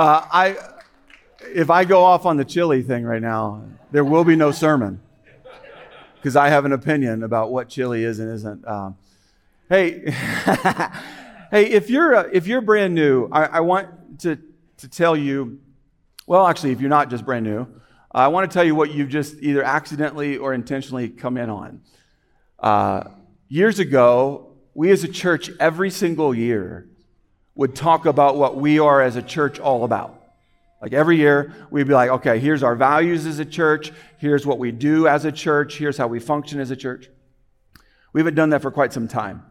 Uh, I, if I go off on the chili thing right now, there will be no sermon because I have an opinion about what chili is and isn't. Um, hey, hey, if you're uh, if you're brand new, I, I want to to tell you. Well, actually, if you're not just brand new, I want to tell you what you've just either accidentally or intentionally come in on. Uh, years ago, we as a church every single year would talk about what we are as a church all about. Like every year, we'd be like, okay, here's our values as a church. Here's what we do as a church. Here's how we function as a church. We haven't done that for quite some time.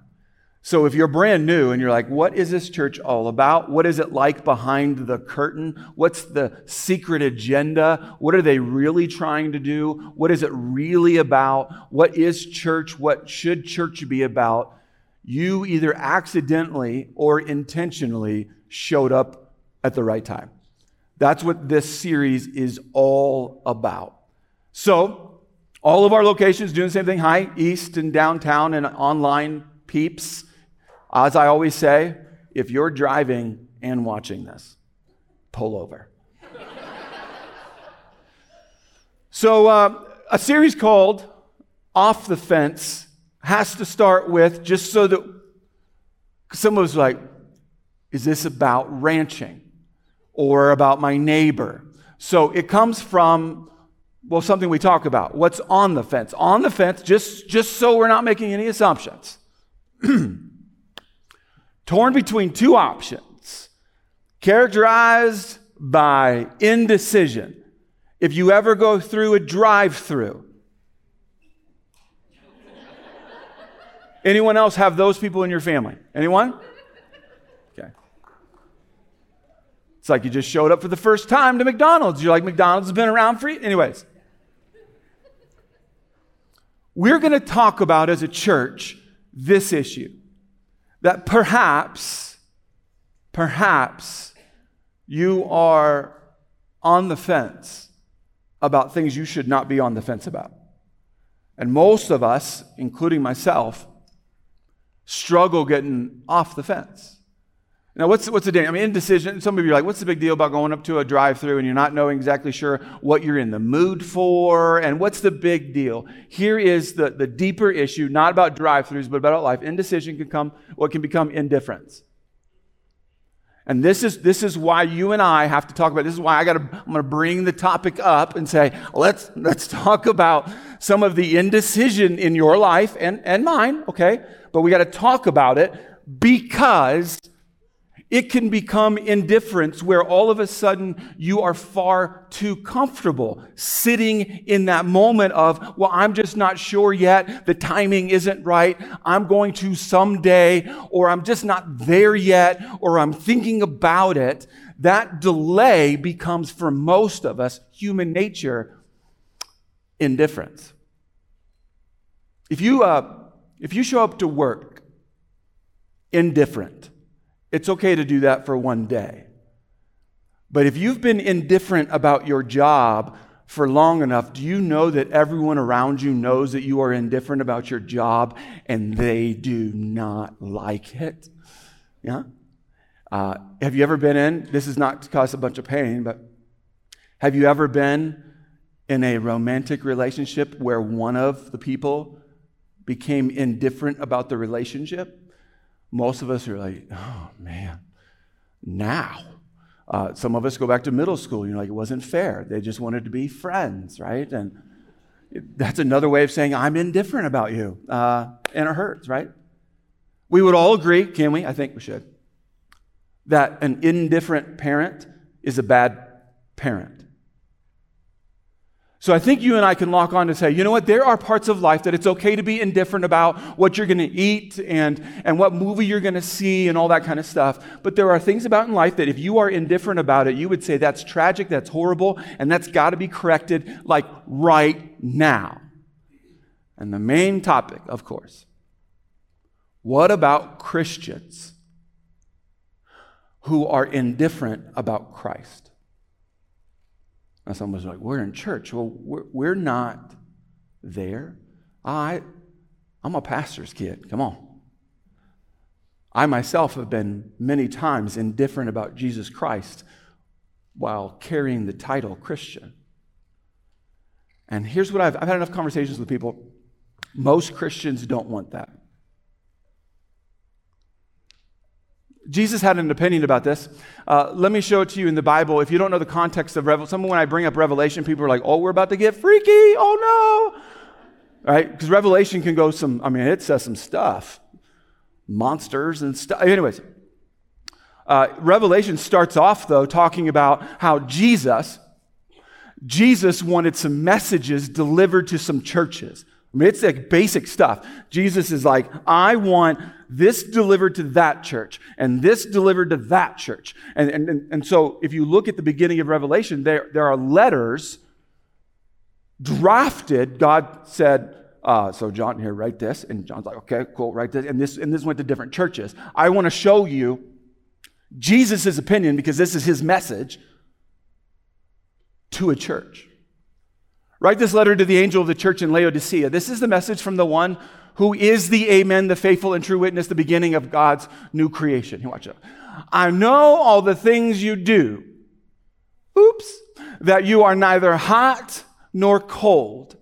So if you're brand new and you're like, what is this church all about? What is it like behind the curtain? What's the secret agenda? What are they really trying to do? What is it really about? What is church? What should church be about? You either accidentally or intentionally showed up at the right time. That's what this series is all about. So, all of our locations doing the same thing high, east, and downtown, and online peeps. As I always say, if you're driving and watching this, pull over. so, uh, a series called Off the Fence has to start with just so that someone was like, is this about ranching? or about my neighbor. So it comes from, well, something we talk about. What's on the fence? On the fence, just, just so we're not making any assumptions. Torn between two options, characterized by indecision. If you ever go through a drive through, anyone else have those people in your family? Anyone? Okay. It's like you just showed up for the first time to McDonald's. You're like, McDonald's has been around for you. Anyways, we're going to talk about as a church this issue that perhaps, perhaps you are on the fence about things you should not be on the fence about. And most of us, including myself, struggle getting off the fence. Now, what's, what's the danger? I mean, indecision. Some of you are like, what's the big deal about going up to a drive through and you're not knowing exactly sure what you're in the mood for? And what's the big deal? Here is the, the deeper issue, not about drive throughs, but about life. Indecision can come, what can become indifference. And this is, this is why you and I have to talk about. This is why I got to. I'm going to bring the topic up and say, let's let's talk about some of the indecision in your life and and mine. Okay, but we got to talk about it because it can become indifference where all of a sudden you are far too comfortable sitting in that moment of, well, I'm just not sure yet. The timing isn't right. I'm going to someday, or I'm just not there yet, or I'm thinking about it. That delay becomes for most of us, human nature, indifference. If you, uh, if you show up to work indifferent, it's okay to do that for one day. But if you've been indifferent about your job for long enough, do you know that everyone around you knows that you are indifferent about your job and they do not like it? Yeah? Uh, have you ever been in, this is not to cause a bunch of pain, but have you ever been in a romantic relationship where one of the people became indifferent about the relationship? Most of us are like, oh man, now. Uh, some of us go back to middle school. You know, like it wasn't fair. They just wanted to be friends, right? And that's another way of saying I'm indifferent about you, uh, and it hurts, right? We would all agree, can we? I think we should, that an indifferent parent is a bad parent. So I think you and I can lock on to say, you know what, there are parts of life that it's okay to be indifferent about what you're going to eat and, and what movie you're going to see and all that kind of stuff. But there are things about in life that if you are indifferent about it, you would say that's tragic, that's horrible, and that's got to be corrected like right now. And the main topic, of course, what about Christians who are indifferent about Christ? And someone's like, We're in church. Well, we're, we're not there. I, I'm a pastor's kid. Come on. I myself have been many times indifferent about Jesus Christ while carrying the title Christian. And here's what I've, I've had enough conversations with people. Most Christians don't want that. Jesus had an opinion about this. Uh, let me show it to you in the Bible. If you don't know the context of Revelation, someone when I bring up Revelation, people are like, "Oh, we're about to get freaky! Oh no!" Right? Because Revelation can go some. I mean, it says some stuff, monsters and stuff. Anyways, uh, Revelation starts off though talking about how Jesus, Jesus wanted some messages delivered to some churches. I mean, it's like basic stuff. Jesus is like, I want this delivered to that church and this delivered to that church. And, and, and so if you look at the beginning of Revelation, there, there are letters drafted. God said, uh, so John here, write this. And John's like, okay, cool, write this. And this, and this went to different churches. I want to show you Jesus' opinion because this is his message to a church. Write this letter to the angel of the church in Laodicea. This is the message from the one who is the Amen, the faithful and true witness, the beginning of God's new creation. Watch out. I know all the things you do. Oops. That you are neither hot nor cold.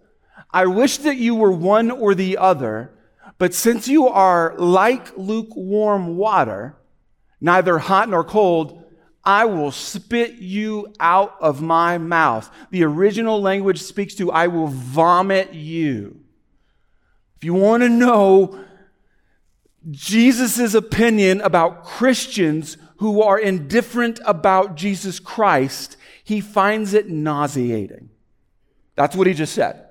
I wish that you were one or the other, but since you are like lukewarm water, neither hot nor cold, I will spit you out of my mouth. The original language speaks to, I will vomit you. If you want to know Jesus' opinion about Christians who are indifferent about Jesus Christ, he finds it nauseating. That's what he just said.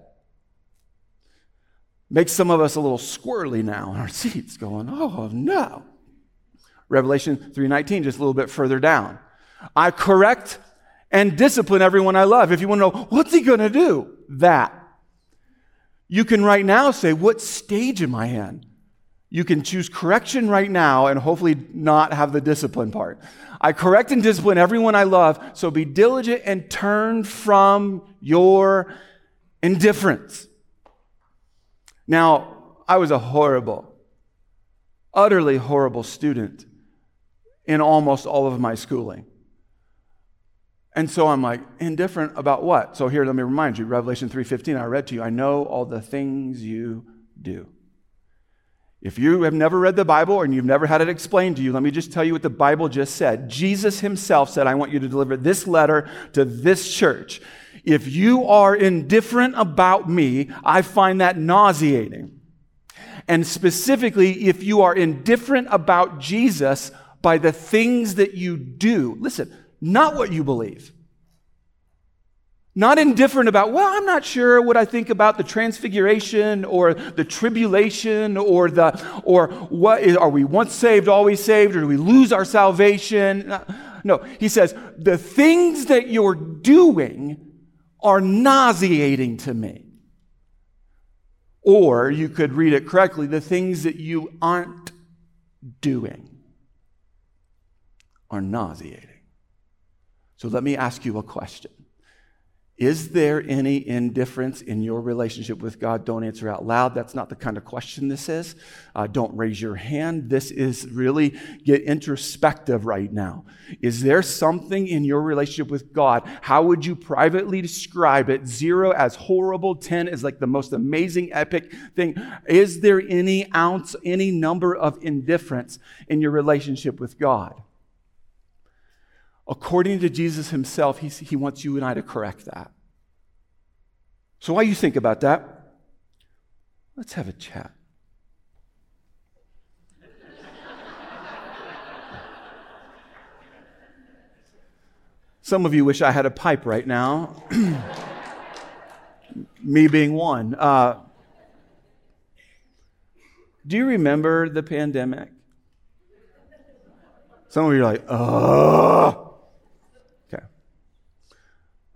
Makes some of us a little squirrely now in our seats, going, oh no. Revelation 3:19, just a little bit further down. I correct and discipline everyone I love. If you want to know, what's he going to do? That. You can right now say, what stage am I in? You can choose correction right now and hopefully not have the discipline part. I correct and discipline everyone I love, so be diligent and turn from your indifference. Now, I was a horrible, utterly horrible student in almost all of my schooling. And so I'm like, indifferent about what? So here, let me remind you, Revelation 3.15, I read to you, I know all the things you do. If you have never read the Bible and you've never had it explained to you, let me just tell you what the Bible just said. Jesus himself said, I want you to deliver this letter to this church. If you are indifferent about me, I find that nauseating. And specifically, if you are indifferent about Jesus by the things that you do, listen, not what you believe. Not indifferent about, well, I'm not sure what I think about the transfiguration or the tribulation or the, or what is, are we once saved, always saved, or do we lose our salvation? Uh, no, he says, the things that you're doing are nauseating to me. Or you could read it correctly, the things that you aren't doing are nauseating. So let me ask you a question. Is there any indifference in your relationship with God? Don't answer out loud. That's not the kind of question this is. Uh, don't raise your hand. This is really get introspective right now. Is there something in your relationship with God? How would you privately describe it? Zero as horrible, 10 is like the most amazing, epic thing. Is there any ounce, any number of indifference in your relationship with God? According to Jesus himself, he, he wants you and I to correct that. So while you think about that, let's have a chat. Some of you wish I had a pipe right now, me being one. Uh, do you remember the pandemic? Some of you are like, oh.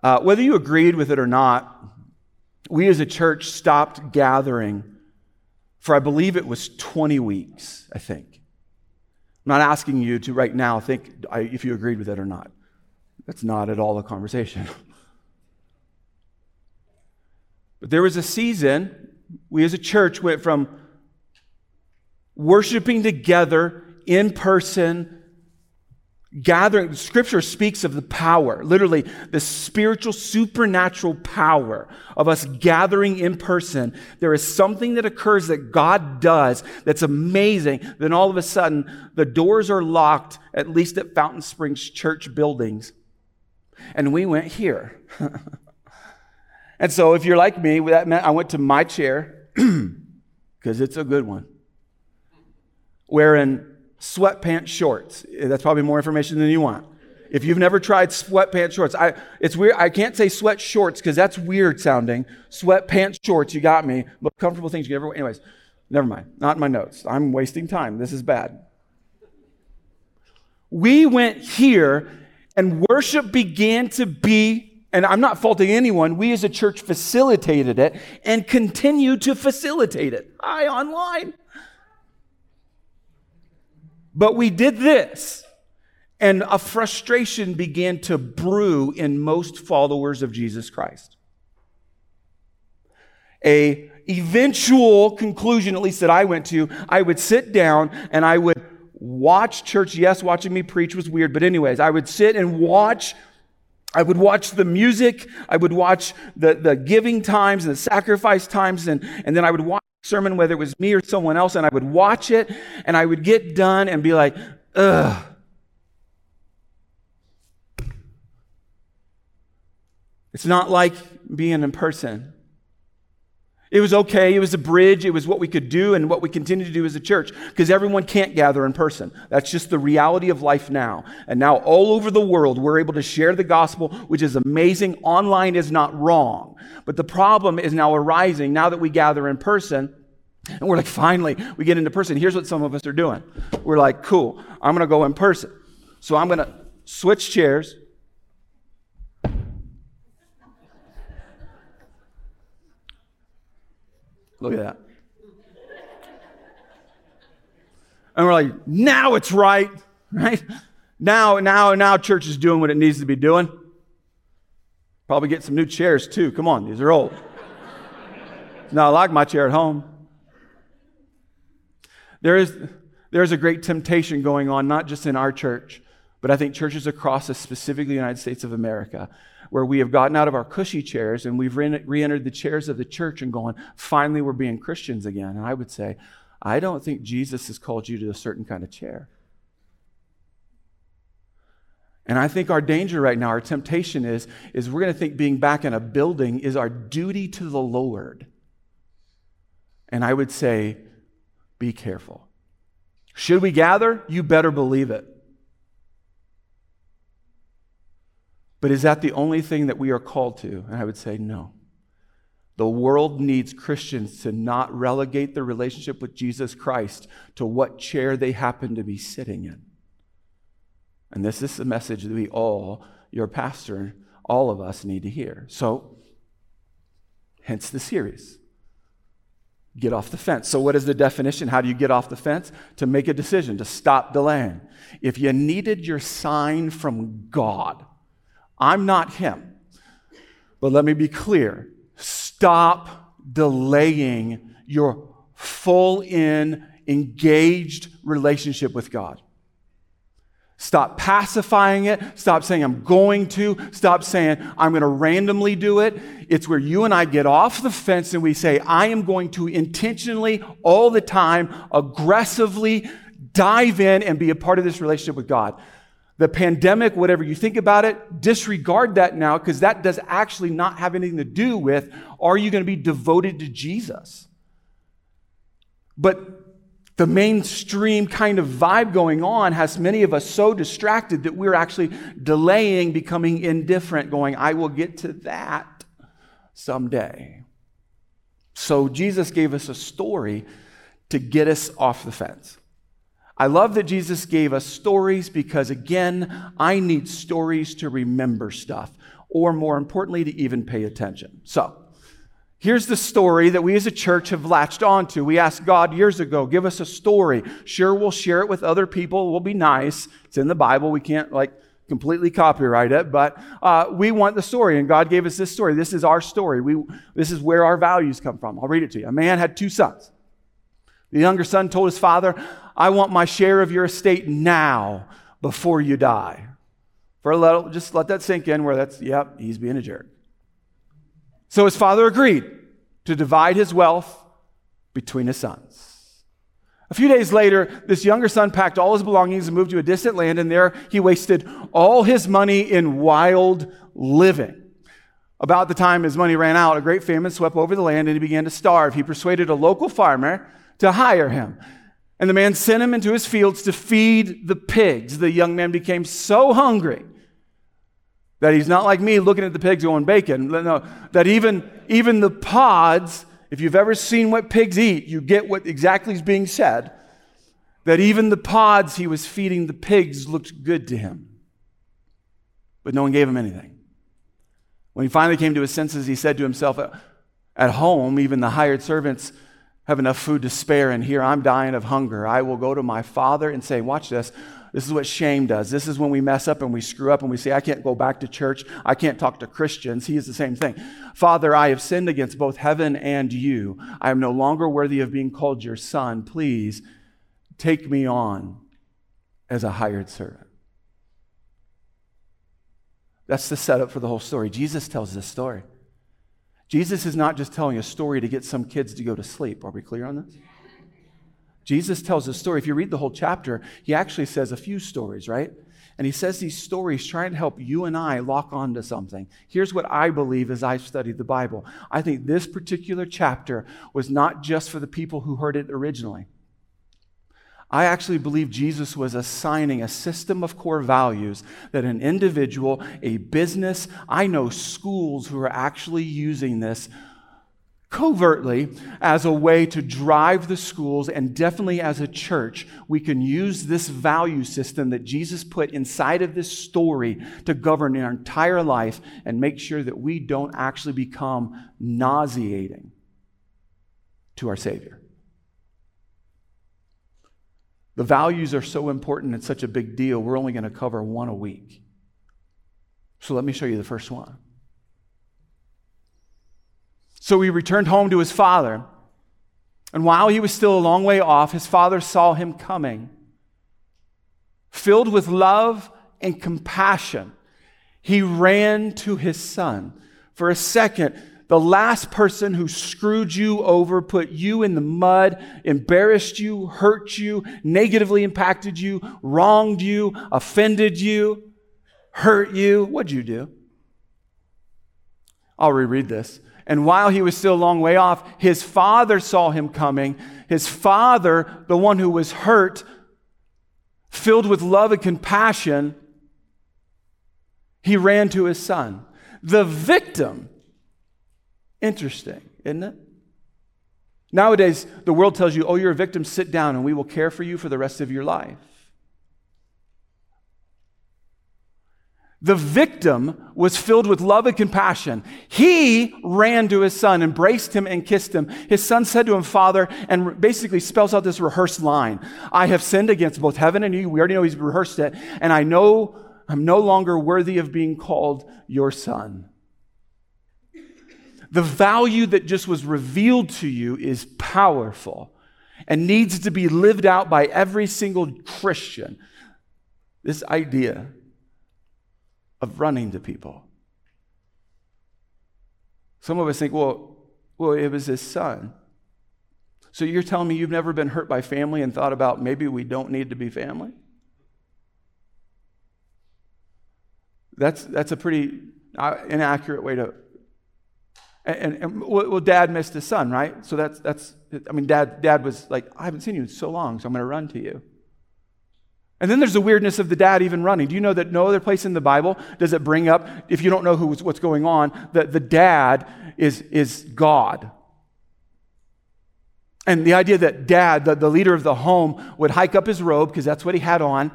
Uh, whether you agreed with it or not, we as a church stopped gathering for I believe it was 20 weeks, I think. I'm not asking you to right now think if you agreed with it or not. That's not at all the conversation. but there was a season, we as a church went from worshiping together in person gathering, scripture speaks of the power, literally the spiritual, supernatural power of us gathering in person. There is something that occurs that God does that's amazing. Then all of a sudden, the doors are locked, at least at Fountain Springs church buildings. And we went here. and so if you're like me, that meant I went to my chair, because it's a good one, wearing sweatpants shorts. That's probably more information than you want. If you've never tried sweatpants shorts, I, it's weird. I can't say sweat shorts because that's weird sounding. Sweatpants shorts, you got me. But comfortable things you can ever. wear. Anyways, never mind. Not in my notes. I'm wasting time. This is bad. We went here and worship began to be, and I'm not faulting anyone, we as a church facilitated it and continue to facilitate it. Hi, online. But we did this, and a frustration began to brew in most followers of Jesus Christ. A eventual conclusion, at least that I went to, I would sit down and I would watch church. Yes, watching me preach was weird, but anyways, I would sit and watch I would watch the music, I would watch the, the giving times and the sacrifice times, and, and then I would watch sermon, whether it was me or someone else, and I would watch it and I would get done and be like, ugh. It's not like being in person. It was okay. It was a bridge. It was what we could do and what we continue to do as a church because everyone can't gather in person. That's just the reality of life now. And now, all over the world, we're able to share the gospel, which is amazing. Online is not wrong. But the problem is now arising now that we gather in person. And we're like, finally, we get into person. Here's what some of us are doing. We're like, cool, I'm going to go in person. So I'm going to switch chairs. Look at that. And we're like, now it's right, right? Now, now, now church is doing what it needs to be doing. Probably get some new chairs too. Come on, these are old. not like my chair at home. There is, there is a great temptation going on, not just in our church, but I think churches across, the specifically United States of America, where we have gotten out of our cushy chairs and we've re entered the chairs of the church and going, finally, we're being Christians again. And I would say, I don't think Jesus has called you to a certain kind of chair. And I think our danger right now, our temptation is, is we're going to think being back in a building is our duty to the Lord. And I would say, be careful. Should we gather? You better believe it. But is that the only thing that we are called to? And I would say no. The world needs Christians to not relegate their relationship with Jesus Christ to what chair they happen to be sitting in. And this is the message that we all, your pastor, all of us need to hear. So, hence the series. Get off the fence. So, what is the definition? How do you get off the fence? To make a decision, to stop delaying. If you needed your sign from God, I'm not Him. But let me be clear stop delaying your full in, engaged relationship with God. Stop pacifying it. Stop saying, I'm going to. Stop saying, I'm going to randomly do it. It's where you and I get off the fence and we say, I am going to intentionally, all the time, aggressively dive in and be a part of this relationship with God. The pandemic, whatever you think about it, disregard that now because that does actually not have anything to do with are you going to be devoted to Jesus? But the mainstream kind of vibe going on has many of us so distracted that we're actually delaying becoming indifferent, going, I will get to that someday. So Jesus gave us a story to get us off the fence. I love that Jesus gave us stories because, again, I need stories to remember stuff, or more importantly, to even pay attention. So, Here's the story that we as a church have latched onto. We asked God years ago, give us a story. Sure, we'll share it with other people. We'll be nice. It's in the Bible. We can't like completely copyright it, but uh, we want the story. And God gave us this story. This is our story. We, this is where our values come from. I'll read it to you. A man had two sons. The younger son told his father, I want my share of your estate now. before you die. For a little, just let that sink in where that's, yep, he's being a jerk. So his father agreed to divide his wealth between his sons. A few days later, this younger son packed all his belongings and moved to a distant land, and there he wasted all his money in wild living. About the time his money ran out, a great famine swept over the land and he began to starve. He persuaded a local farmer to hire him. And the man sent him into his fields to feed the pigs. The young man became so hungry that he's not like me looking at the pigs going bacon. No, that even, even the pods, if you've ever seen what pigs eat, you get what exactly is being said. That even the pods he was feeding the pigs looked good to him. But no one gave him anything. When he finally came to his senses, he said to himself, At home, even the hired servants have enough food to spare, and here I'm dying of hunger. I will go to my father and say, Watch this. This is what shame does. This is when we mess up and we screw up and we say, I can't go back to church. I can't talk to Christians. He is the same thing. Father, I have sinned against both heaven and you. I am no longer worthy of being called your son. Please take me on as a hired servant. That's the setup for the whole story. Jesus tells this story. Jesus is not just telling a story to get some kids to go to sleep. Are we clear on this? Jesus tells a story. If you read the whole chapter, he actually says a few stories, right? And he says these stories trying to help you and I lock onto something. Here's what I believe as I've studied the Bible. I think this particular chapter was not just for the people who heard it originally. I actually believe Jesus was assigning a system of core values that an individual, a business, I know schools who are actually using this covertly as a way to drive the schools, and definitely as a church, we can use this value system that Jesus put inside of this story to govern our entire life and make sure that we don't actually become nauseating to our Savior. The values are so important it's such a big deal, we're only going to cover one a week. So let me show you the first one. So he returned home to his father, and while he was still a long way off, his father saw him coming. Filled with love and compassion, he ran to his son. For a second, the last person who screwed you over, put you in the mud, embarrassed you, hurt you, negatively impacted you, wronged you, offended you, hurt you, what'd you do? I'll reread this. And while he was still a long way off, his father saw him coming. His father, the one who was hurt, filled with love and compassion, he ran to his son. The victim Interesting, isn't it? Nowadays, the world tells you, oh, you're a victim, sit down and we will care for you for the rest of your life. The victim was filled with love and compassion. He ran to his son, embraced him, and kissed him. His son said to him, Father, and basically spells out this rehearsed line I have sinned against both heaven and you. We already know he's rehearsed it. And I know I'm no longer worthy of being called your son. The value that just was revealed to you is powerful and needs to be lived out by every single Christian. This idea of running to people. Some of us think, well, well, it was his son. So you're telling me you've never been hurt by family and thought about maybe we don't need to be family? That's, that's a pretty uh, inaccurate way to and, and, well, dad missed his son, right? So that's, that's, I mean, dad, dad was like, I haven't seen you in so long, so I'm going to run to you. And then there's the weirdness of the dad even running. Do you know that no other place in the Bible does it bring up, if you don't know who, what's going on, that the dad is, is God? And the idea that dad, the, the leader of the home, would hike up his robe, because that's what he had on.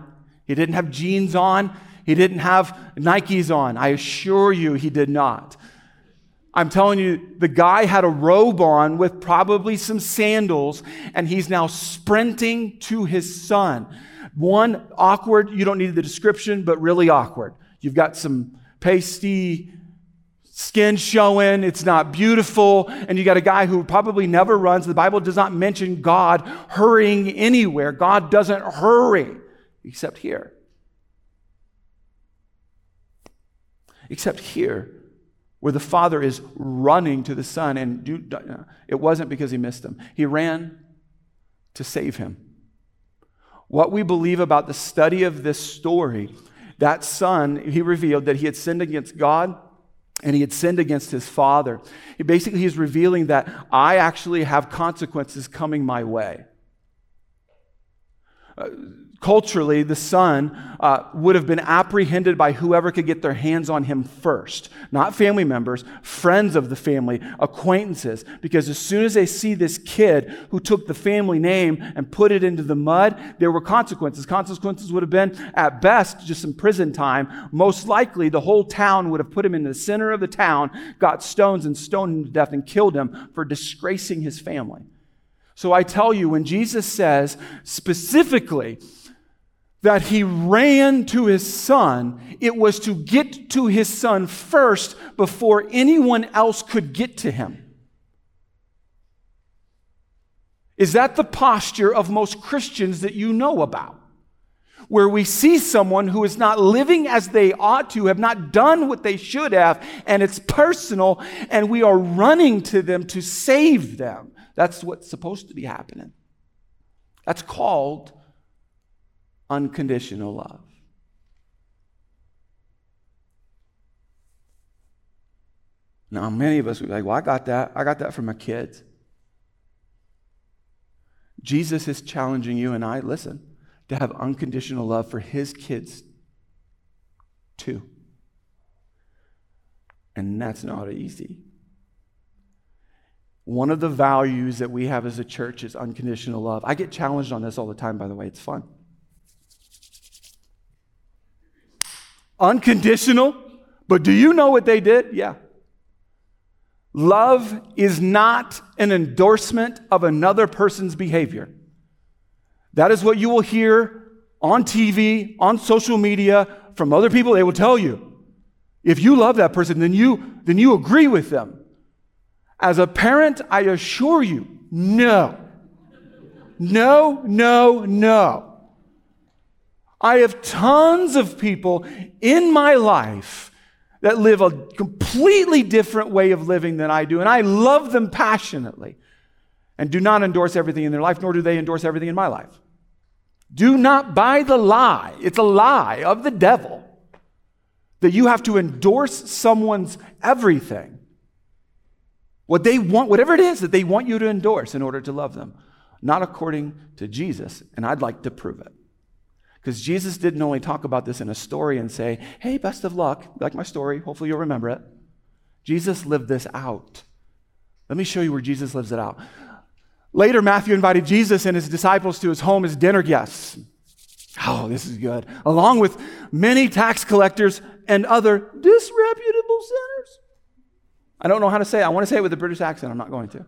He didn't have jeans on, he didn't have Nikes on. I assure you, he did not. I'm telling you, the guy had a robe on with probably some sandals, and he's now sprinting to his son. One, awkward, you don't need the description, but really awkward. You've got some pasty skin showing, it's not beautiful, and you got a guy who probably never runs. The Bible does not mention God hurrying anywhere, God doesn't hurry except here. Except here where the father is running to the son, and do, it wasn't because he missed him. He ran to save him. What we believe about the study of this story, that son, he revealed that he had sinned against God and he had sinned against his father. He basically, he's revealing that I actually have consequences coming my way. Uh, culturally, the son uh, would have been apprehended by whoever could get their hands on him first. Not family members, friends of the family, acquaintances. Because as soon as they see this kid who took the family name and put it into the mud, there were consequences. Consequences would have been, at best, just some prison time. Most likely, the whole town would have put him in the center of the town, got stones and stoned him to death, and killed him for disgracing his family. So I tell you, when Jesus says specifically, that he ran to his son, it was to get to his son first before anyone else could get to him. Is that the posture of most Christians that you know about? Where we see someone who is not living as they ought to, have not done what they should have, and it's personal, and we are running to them to save them. That's what's supposed to be happening. That's called unconditional love. Now, many of us would be like, well, I got that. I got that from my kids. Jesus is challenging you and I, listen, to have unconditional love for his kids too. And that's not easy. One of the values that we have as a church is unconditional love. I get challenged on this all the time, by the way. It's fun. Unconditional. But do you know what they did? Yeah. Love is not an endorsement of another person's behavior. That is what you will hear on TV, on social media, from other people. They will tell you. If you love that person, then you, then you agree with them. As a parent, I assure you, no. No, no, no. I have tons of people in my life that live a completely different way of living than I do, and I love them passionately and do not endorse everything in their life, nor do they endorse everything in my life. Do not buy the lie. It's a lie of the devil that you have to endorse someone's everything. What they want, whatever it is that they want you to endorse in order to love them, not according to Jesus, and I'd like to prove it. Because Jesus didn't only talk about this in a story and say, hey, best of luck, like my story, hopefully you'll remember it. Jesus lived this out. Let me show you where Jesus lives it out. Later, Matthew invited Jesus and his disciples to his home as dinner guests. Oh, this is good. Along with many tax collectors and other disreputable sinners. I don't know how to say it. I want to say it with a British accent. I'm not going to.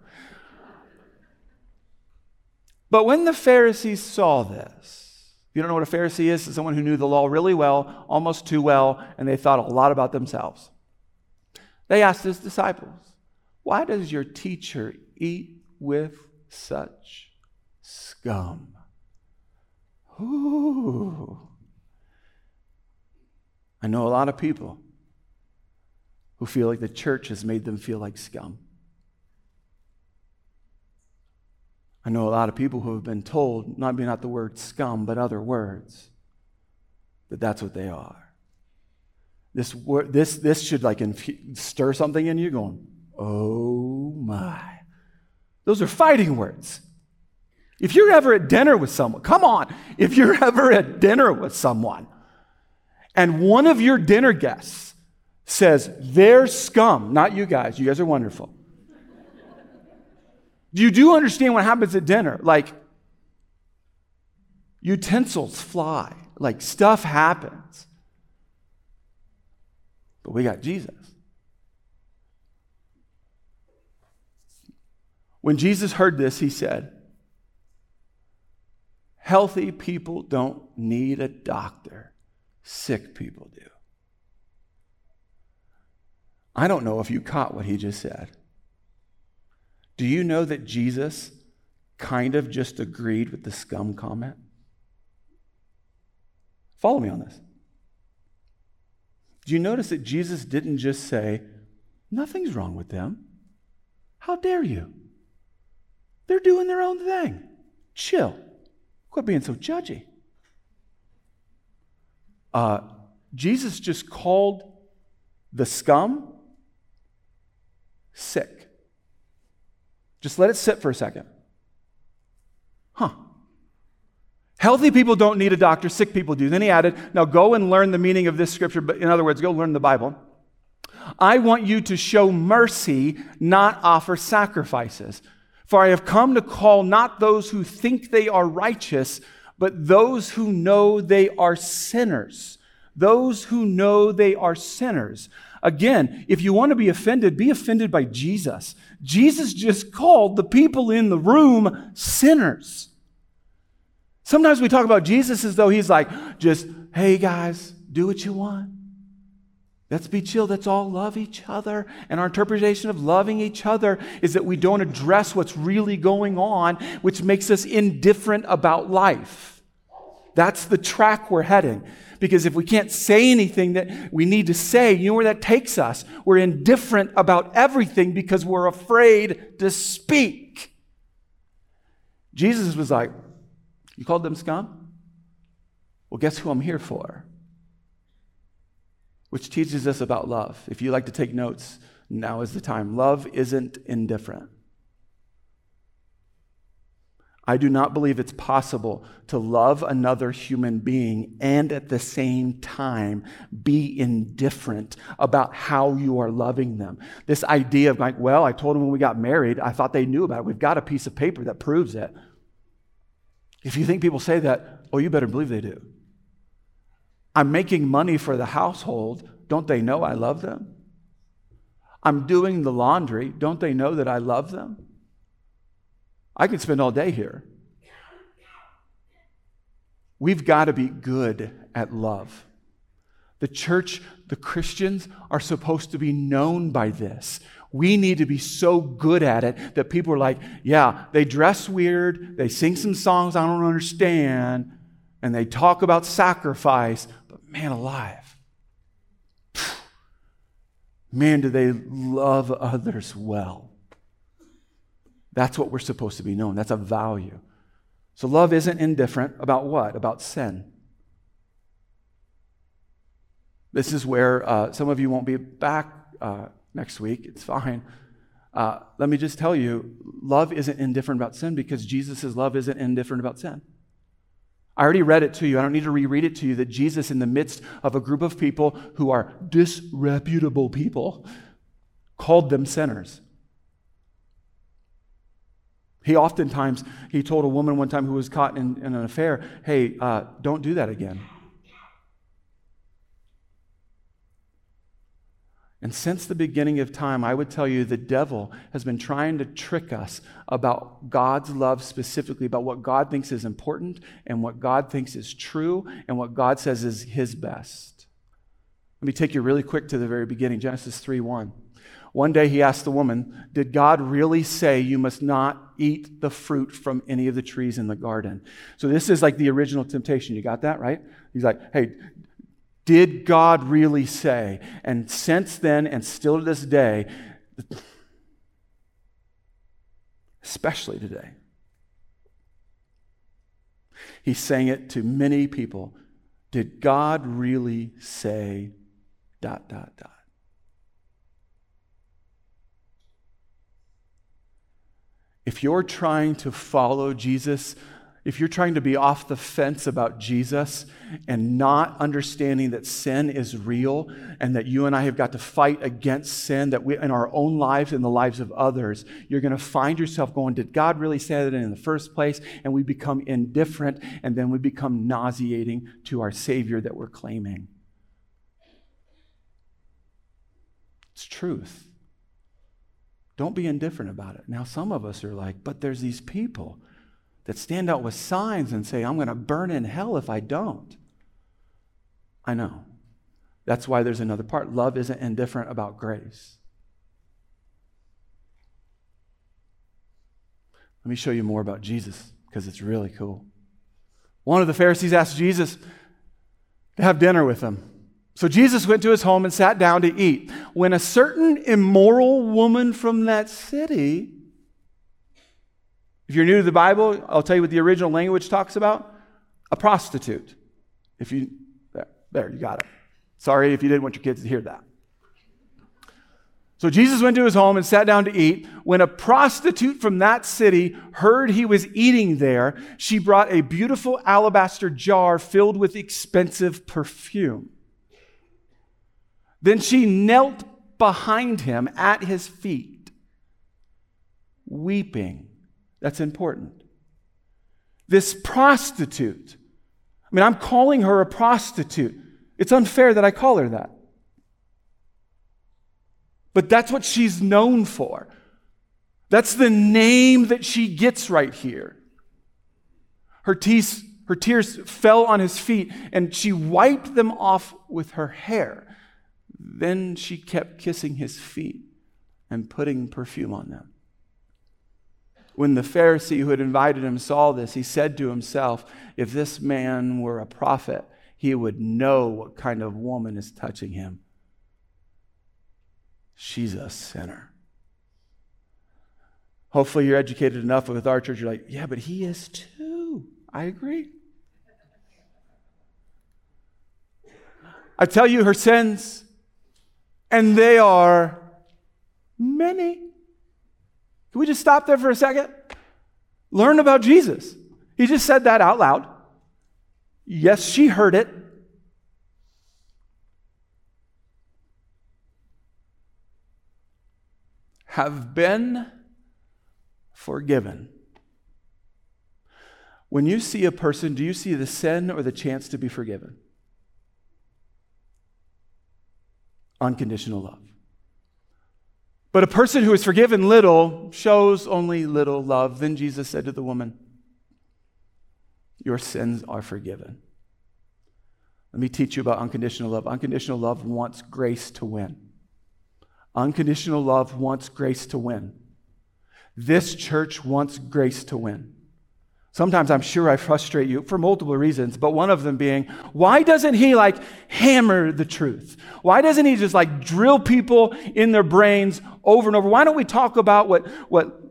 But when the Pharisees saw this, you don't know what a Pharisee is? It's someone who knew the law really well, almost too well, and they thought a lot about themselves. They asked his disciples, Why does your teacher eat with such scum? Ooh. I know a lot of people who feel like the church has made them feel like scum. I know a lot of people who have been told, not maybe not the word scum, but other words, that that's what they are. This, this, this should like infu- stir something in you going, oh my. Those are fighting words. If you're ever at dinner with someone, come on, if you're ever at dinner with someone and one of your dinner guests says, they're scum, not you guys, you guys are wonderful. You do understand what happens at dinner. Like, utensils fly, like, stuff happens. But we got Jesus. When Jesus heard this, he said, Healthy people don't need a doctor, sick people do. I don't know if you caught what he just said. Do you know that Jesus kind of just agreed with the scum comment? Follow me on this. Do you notice that Jesus didn't just say, Nothing's wrong with them? How dare you? They're doing their own thing. Chill. Quit being so judgy. Uh, Jesus just called the scum sick. Just let it sit for a second. Huh. Healthy people don't need a doctor, sick people do. Then he added, Now go and learn the meaning of this scripture, but in other words, go learn the Bible. I want you to show mercy, not offer sacrifices. For I have come to call not those who think they are righteous, but those who know they are sinners. Those who know they are sinners. Again, if you want to be offended, be offended by Jesus. Jesus just called the people in the room sinners. Sometimes we talk about Jesus as though he's like, just, hey guys, do what you want. Let's be chill. Let's all love each other. And our interpretation of loving each other is that we don't address what's really going on, which makes us indifferent about life. That's the track we're heading. Because if we can't say anything that we need to say, you know where that takes us? We're indifferent about everything because we're afraid to speak. Jesus was like, You called them scum? Well, guess who I'm here for? Which teaches us about love. If you like to take notes, now is the time. Love isn't indifferent. I do not believe it's possible to love another human being and at the same time be indifferent about how you are loving them. This idea of like, well, I told them when we got married, I thought they knew about it. We've got a piece of paper that proves it. If you think people say that, oh, you better believe they do. I'm making money for the household. Don't they know I love them? I'm doing the laundry. Don't they know that I love them? I could spend all day here. We've got to be good at love. The church, the Christians, are supposed to be known by this. We need to be so good at it that people are like, yeah, they dress weird, they sing some songs I don't understand, and they talk about sacrifice, but man alive. Man, do they love others well. That's what we're supposed to be known. That's a value. So love isn't indifferent about what? About sin. This is where uh, some of you won't be back uh, next week. It's fine. Uh, let me just tell you love isn't indifferent about sin because Jesus' love isn't indifferent about sin. I already read it to you. I don't need to reread it to you that Jesus, in the midst of a group of people who are disreputable people, called them sinners. He oftentimes, he told a woman one time who was caught in, in an affair, hey, uh, don't do that again. And since the beginning of time, I would tell you the devil has been trying to trick us about God's love specifically, about what God thinks is important and what God thinks is true and what God says is his best. Let me take you really quick to the very beginning Genesis 3 1. One day he asked the woman, Did God really say you must not eat the fruit from any of the trees in the garden? So this is like the original temptation. You got that, right? He's like, Hey, did God really say? And since then, and still to this day, especially today, he's saying it to many people. Did God really say dot, dot, dot? If you're trying to follow Jesus, if you're trying to be off the fence about Jesus and not understanding that sin is real and that you and I have got to fight against sin that we in our own lives and the lives of others, you're going to find yourself going, Did God really say that in the first place? And we become indifferent and then we become nauseating to our Savior that we're claiming. It's truth. Don't be indifferent about it. Now, some of us are like, but there's these people that stand out with signs and say, I'm going to burn in hell if I don't. I know. That's why there's another part. Love isn't indifferent about grace. Let me show you more about Jesus because it's really cool. One of the Pharisees asked Jesus to have dinner with him. So Jesus went to his home and sat down to eat. When a certain immoral woman from that city, if you're new to the Bible, I'll tell you what the original language talks about a prostitute. If you, there, there you got it. Sorry if you didn't want your kids to hear that. So Jesus went to his home and sat down to eat. When a prostitute from that city heard he was eating there, she brought a beautiful alabaster jar filled with expensive perfume. Then she knelt behind him at his feet, weeping. That's important. This prostitute, I mean, I'm calling her a prostitute. It's unfair that I call her that. But that's what she's known for. That's the name that she gets right here. Her her tears fell on his feet, and she wiped them off with her hair. Then she kept kissing his feet and putting perfume on them. When the Pharisee who had invited him saw this, he said to himself, If this man were a prophet, he would know what kind of woman is touching him. She's a sinner. Hopefully, you're educated enough with our church, you're like, Yeah, but he is too. I agree. I tell you, her sins and they are many. Can we just stop there for a second? Learn about Jesus. He just said that out loud. Yes, she heard it. Have been forgiven. When you see a person, do you see the sin or the chance to be forgiven? Unconditional love. But a person who is forgiven little shows only little love. Then Jesus said to the woman, Your sins are forgiven. Let me teach you about unconditional love. Unconditional love wants grace to win. Unconditional love wants grace to win. This church wants grace to win. Sometimes I'm sure I frustrate you for multiple reasons, but one of them being, why doesn't he like hammer the truth? Why doesn't he just like drill people in their brains over and over? Why don't we talk about what, what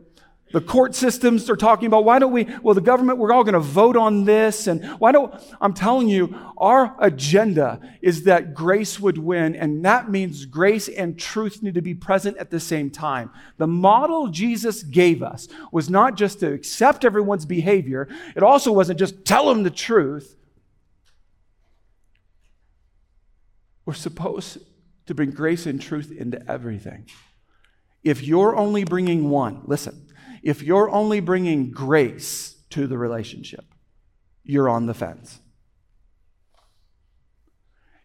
the court systems are talking about. Why don't we, well, the government, we're all going to vote on this. And why don't, I'm telling you, our agenda is that grace would win. And that means grace and truth need to be present at the same time. The model Jesus gave us was not just to accept everyone's behavior, it also wasn't just tell them the truth. We're supposed to bring grace and truth into everything. If you're only bringing one, listen, if you're only bringing grace to the relationship, you're on the fence.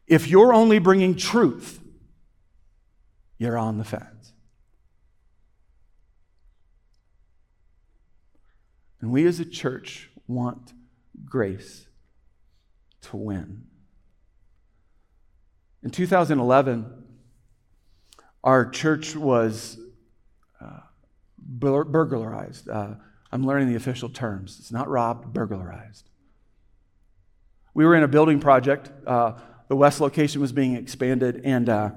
If you're only bringing truth, you're on the fence. And we as a church want grace to win. In 2011, our church was bur- burglarized. Uh, I'm learning the official terms. It's not robbed, burglarized. We were in a building project. Uh, the west location was being expanded, and, uh,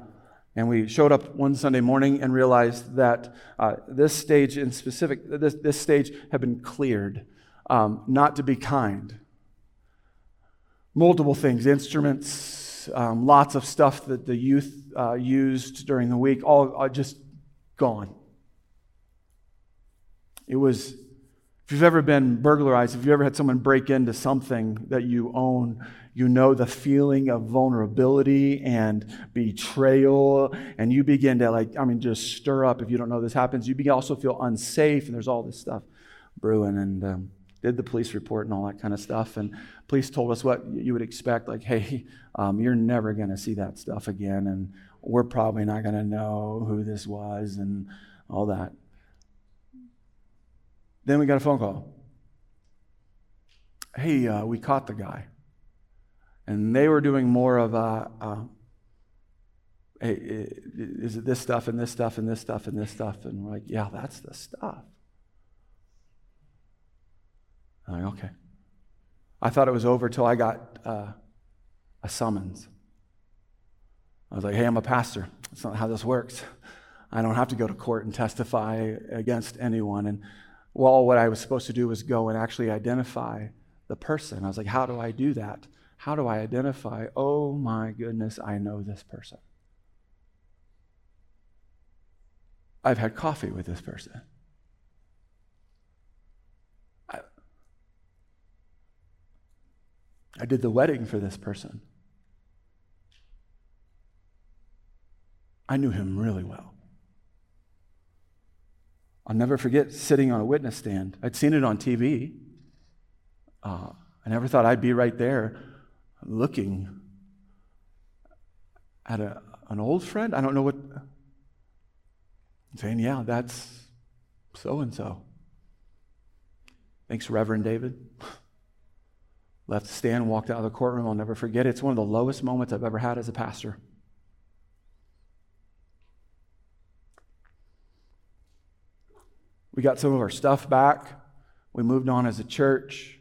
and we showed up one Sunday morning and realized that uh, this stage in specific, this, this stage had been cleared, um, not to be kind. Multiple things, instruments, um, lots of stuff that the youth uh, used during the week, all just gone. It was, if you've ever been burglarized, if you've ever had someone break into something that you own, you know the feeling of vulnerability and betrayal, and you begin to, like, I mean, just stir up. If you don't know this happens, you also feel unsafe, and there's all this stuff brewing. And um, did the police report and all that kind of stuff. And police told us what you would expect, like, hey, um, you're never going to see that stuff again, and we're probably not going to know who this was, and all that. Then we got a phone call. Hey, uh, we caught the guy. And they were doing more of a, uh, hey, is it this stuff and this stuff and this stuff and this stuff? And we're like, yeah, that's the stuff. I'm like, okay. I thought it was over till I got uh, a summons. I was like, hey, I'm a pastor. That's not how this works. I don't have to go to court and testify against anyone. And well, what I was supposed to do was go and actually identify the person. I was like, how do I do that? How do I identify? Oh my goodness, I know this person. I've had coffee with this person. I, I did the wedding for this person. I knew him really well. I'll never forget sitting on a witness stand. I'd seen it on TV. Uh, I never thought I'd be right there looking at a, an old friend. I don't know what. Saying, yeah, that's so and so. Thanks, Reverend David. Left the stand, walked out of the courtroom. I'll never forget it. It's one of the lowest moments I've ever had as a pastor. We got some of our stuff back. We moved on as a church.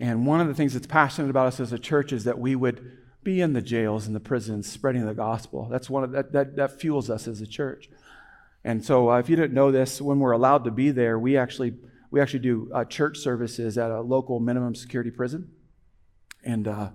And one of the things that's passionate about us as a church is that we would be in the jails and the prisons spreading the gospel. That's one of that that, that fuels us as a church. And so, uh, if you didn't know this, when we're allowed to be there, we actually we actually do uh, church services at a local minimum security prison, and uh,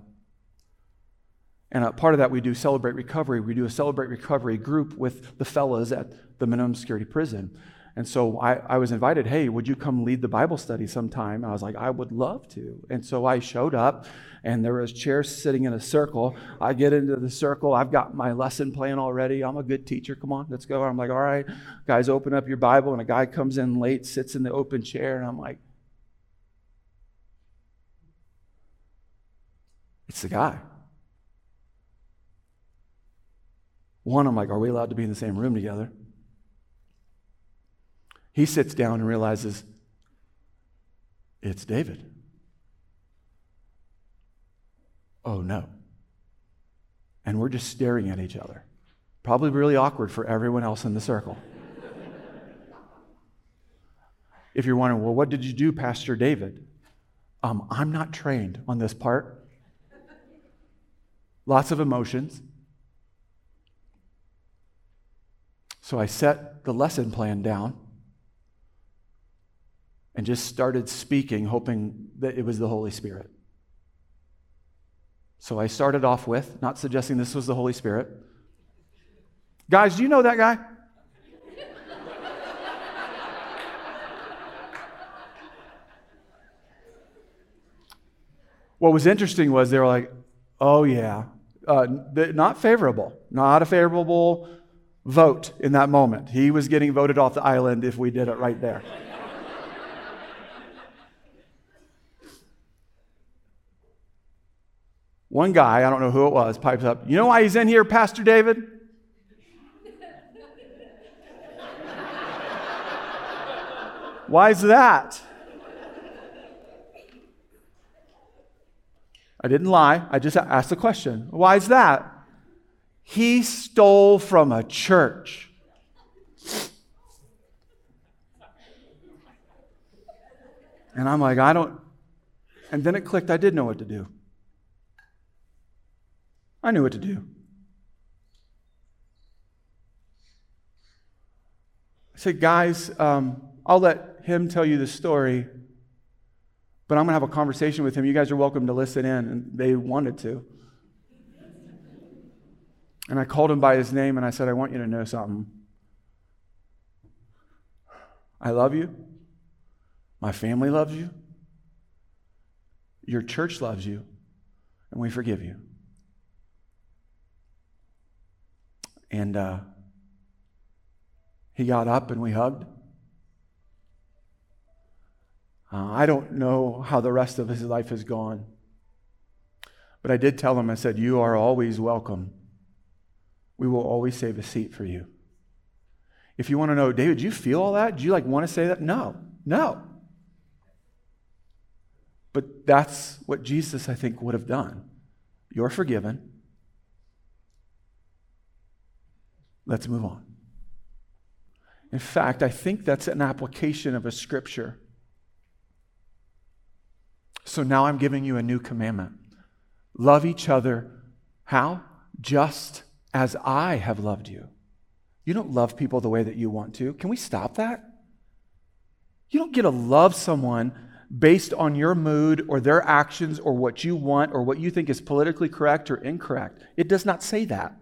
and part of that we do celebrate recovery. We do a celebrate recovery group with the fellas at the minimum security prison. And so I, I was invited, hey, would you come lead the Bible study sometime? I was like, I would love to. And so I showed up, and there was chairs sitting in a circle. I get into the circle. I've got my lesson plan already. I'm a good teacher. Come on, let's go. I'm like, all right, guys, open up your Bible. And a guy comes in late, sits in the open chair, and I'm like, it's the guy. One, I'm like, are we allowed to be in the same room together? He sits down and realizes it's David. Oh no. And we're just staring at each other. Probably really awkward for everyone else in the circle. if you're wondering, well, what did you do, Pastor David? Um, I'm not trained on this part. Lots of emotions. So I set the lesson plan down and just started speaking, hoping that it was the Holy Spirit. So I started off with, not suggesting this was the Holy Spirit. Guys, do you know that guy? what was interesting was they were like, oh, yeah, uh, not favorable, not a favorable vote in that moment. He was getting voted off the island if we did it right there. One guy, I don't know who it was, pipes up, You know why he's in here, Pastor David? why is that? I didn't lie. I just asked the question. Why is that? He stole from a church. And I'm like, I don't. And then it clicked. I did know what to do. I knew what to do. I said, guys, um, I'll let him tell you the story, but I'm going to have a conversation with him. You guys are welcome to listen in. And they wanted to. And I called him by his name and I said, I want you to know something. I love you. My family loves you. Your church loves you. And we forgive you. And uh, he got up and we hugged. Uh, I don't know how the rest of his life has gone. But I did tell him, I said, You are always welcome. We will always save a seat for you. If you want to know, David, do you feel all that? Do you like want to say that? No, no. But that's what Jesus, I think, would have done. You're forgiven. Let's move on. In fact, I think that's an application of a scripture. So now I'm giving you a new commandment love each other. How? just as I have loved you. You don't love people the way that you want to. Can we stop that? You don't get to love someone based on your mood or their actions or what you want or what you think is politically correct or incorrect. It does not say that.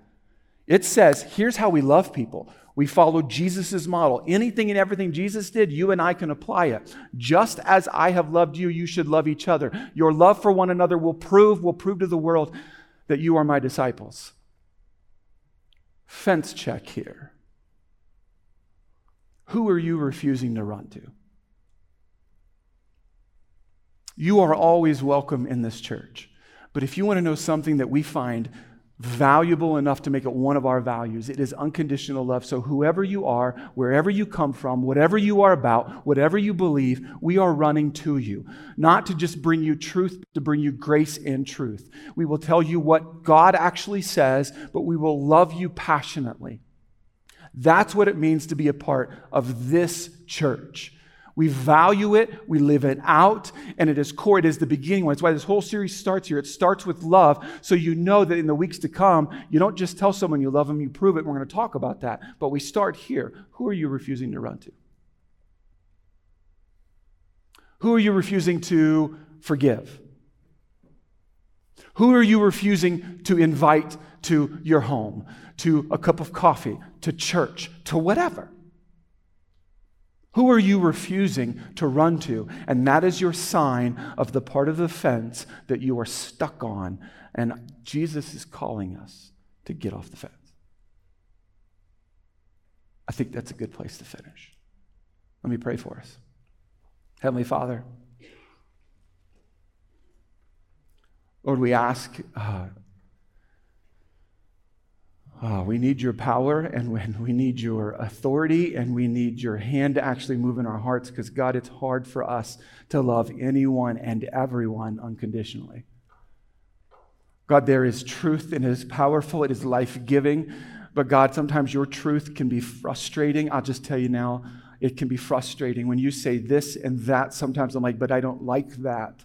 It says, here's how we love people. We follow Jesus' model. Anything and everything Jesus did, you and I can apply it. Just as I have loved you, you should love each other. Your love for one another will prove, will prove to the world that you are my disciples. Fence check here. Who are you refusing to run to? You are always welcome in this church. But if you want to know something that we find valuable enough to make it one of our values. It is unconditional love. So, whoever you are, wherever you come from, whatever you are about, whatever you believe, we are running to you. Not to just bring you truth, to bring you grace and truth. We will tell you what God actually says, but we will love you passionately. That's what it means to be a part of this church. We value it, we live it out, and it is core. It is the beginning. That's why this whole series starts here. It starts with love, so you know that in the weeks to come, you don't just tell someone you love them, you prove it. We're going to talk about that. But we start here. Who are you refusing to run to? Who are you refusing to forgive? Who are you refusing to invite to your home, to a cup of coffee, to church, to whatever? Who are you refusing to run to? And that is your sign of the part of the fence that you are stuck on. And Jesus is calling us to get off the fence. I think that's a good place to finish. Let me pray for us. Heavenly Father, Lord, we ask uh, Oh, we need your power and we need your authority and we need your hand to actually move in our hearts because, God, it's hard for us to love anyone and everyone unconditionally. God, there is truth and it is powerful, it is life giving. But, God, sometimes your truth can be frustrating. I'll just tell you now, it can be frustrating. When you say this and that, sometimes I'm like, but I don't like that.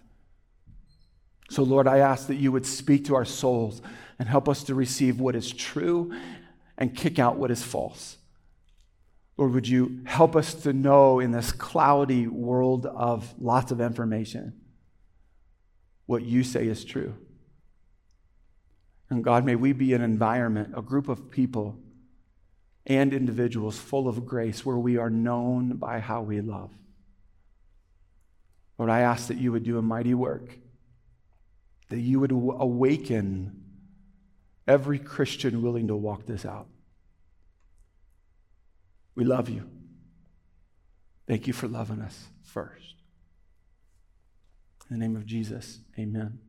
So, Lord, I ask that you would speak to our souls and help us to receive what is true and kick out what is false. Lord, would you help us to know in this cloudy world of lots of information what you say is true? And God, may we be an environment, a group of people and individuals full of grace where we are known by how we love. Lord, I ask that you would do a mighty work, that you would awaken every Christian willing to walk this out. We love you. Thank you for loving us first. In the name of Jesus, amen.